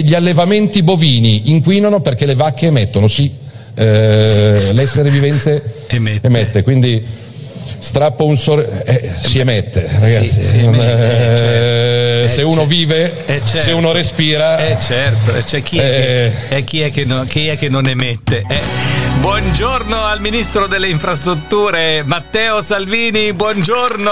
Gli allevamenti bovini inquinano perché le vacche emettono, sì, eh, l'essere vivente Emette. emette, quindi strappo un sorriso, si emette, ragazzi. Sì, si emette, è- eh, certo. se Eh, uno vive, Eh, certo. se uno respira, Eh certo, e c'è chi è, Eh. che, e chi è che non, chi è che non emette. Eh. Buongiorno al Ministro delle Infrastrutture, Matteo Salvini, buongiorno.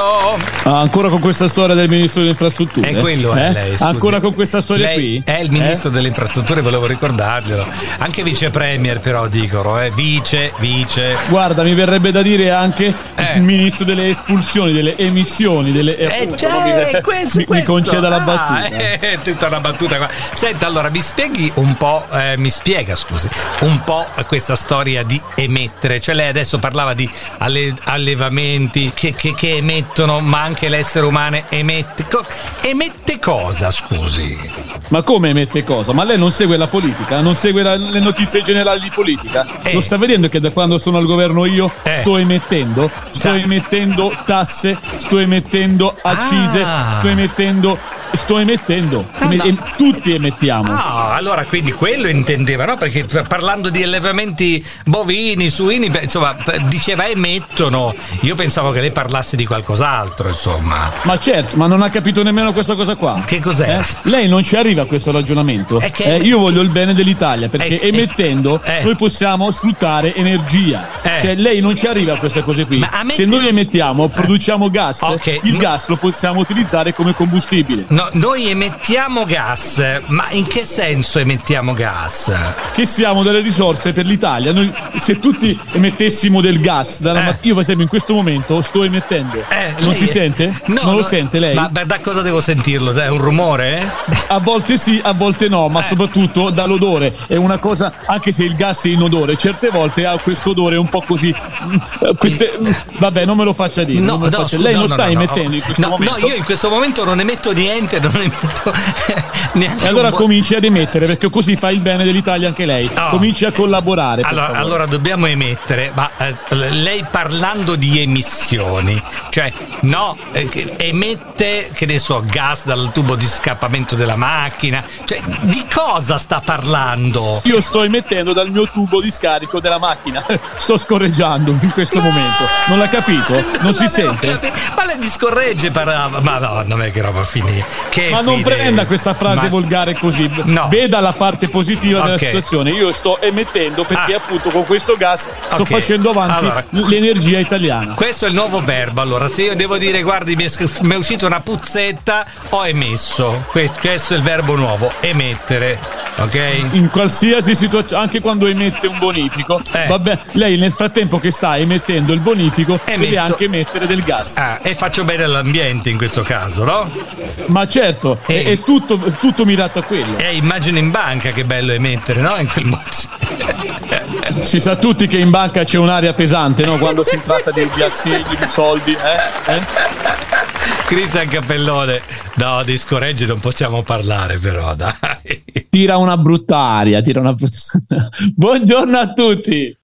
Ah, ancora con questa storia del ministro delle infrastrutture? E quello è Eh? lei. scusi. Ancora con questa storia Lei qui? È il Ministro delle Infrastrutture, volevo ricordarglielo. Anche Vice Premier però dicono, eh. Vice, vice. Eh? Guarda, mi verrebbe da dire anche Eh. Il ministro delle espulsioni, delle emissioni, delle... Eh, proprio- questo, mi, mi questo. conceda la Ah, battuta. eh, tutta una battuta qua. Senta, allora mi spieghi un po', eh, mi spiega, scusi, un po' questa storia di emettere. Cioè lei adesso parlava di alle- allevamenti che, che- che emettono, ma anche l'essere umano emette. Co- emette cosa, scusi? Ma come emette cosa? Ma lei non segue la politica? Non segue la- le notizie generali di politica? Eh. Lo sta vedendo che da quando sono al governo io Eh. sto emettendo? Sto Sa- emettendo tasse, sto emettendo accise, Ah. sto emettendo... Sto emettendo, Ah, no. tutti emettiamo. Ah, allora quindi quello intendeva, no? Perché parlando di allevamenti bovini, suini, insomma, diceva emettono. Io pensavo che lei parlasse di qualcos'altro, insomma. Ma certo, ma non ha capito nemmeno questa cosa qua. Che cos'è? Eh? Lei non ci arriva a questo ragionamento. È che- Eh, io voglio il bene dell'Italia perché Eh, eh, emettendo eh. noi possiamo sfruttare energia. Eh. Cioè, lei non ci arriva a queste cose qui. Ma a me- Se noi emettiamo, produciamo gas, Ok. il No. gas lo possiamo utilizzare come combustibile. No, noi emettiamo gas, ma in che senso emettiamo gas? Che siamo delle risorse per l'Italia. Noi, se tutti emettessimo del gas, dalla Eh. mat- io per esempio in questo momento sto emettendo. Eh, non lei- si sente? No, non lo no. sente lei? Ma da da cosa devo sentirlo? È un rumore? A volte sì, a volte no, ma Eh. soprattutto dall'odore. È una cosa, anche se il gas è inodore, certe volte ha questo odore un po' così. mm, queste- mm, vabbè, non me lo faccia dire. lo faccia- scusa, Lei no, non no, sta no, emettendo no. in questo no, momento. No, io in questo momento non emetto niente, non emetto neanche E allora cominci ad emettere perché così fa il bene dell'Italia anche lei. No. Cominci a collaborare. per Allora, allora dobbiamo emettere, ma eh, lei parlando di emissioni, cioè no, eh, che emette, che ne so, gas dal tubo di scappamento della macchina, cioè di cosa sta parlando? Io sto emettendo dal mio tubo di scarico della macchina. Sto scorreggiando in questo No! momento. Non l'ha capito? Non, si l'avevo sente? capito. Ma lei discorregge. Madonna, ma che roba finire. Che Ma non prenda questa frase Ma- volgare così. No. Veda la parte positiva della Ok. situazione. Io sto emettendo perché Ah. appunto con questo gas sto Ok. facendo avanti Allora, l'energia italiana. Questo è il nuovo verbo. Allora, se io devo dire, guardi, mi è, mi è uscita una puzzetta, ho emesso. Que- Questo è il verbo nuovo, emettere. Ok? In qualsiasi situazione, anche quando emette un bonifico, Eh. vabbè, lei nel frattempo che sta emettendo il bonifico deve Emetto. anche emettere del gas. Ah, e faccio bene all'ambiente in questo caso, no? Ma certo, Eh. è, tutto, tutto mirato a quello. E immagino in banca che bello emettere, no? In quel modo. Si sa tutti che in banca c'è un'area pesante, no? Quando si tratta di assegni, di soldi, eh? Eh? Cristian Cappellone. No, di scoreggi non possiamo parlare, però, dai. Tira una brutta aria, tira una brutta... Buongiorno a tutti!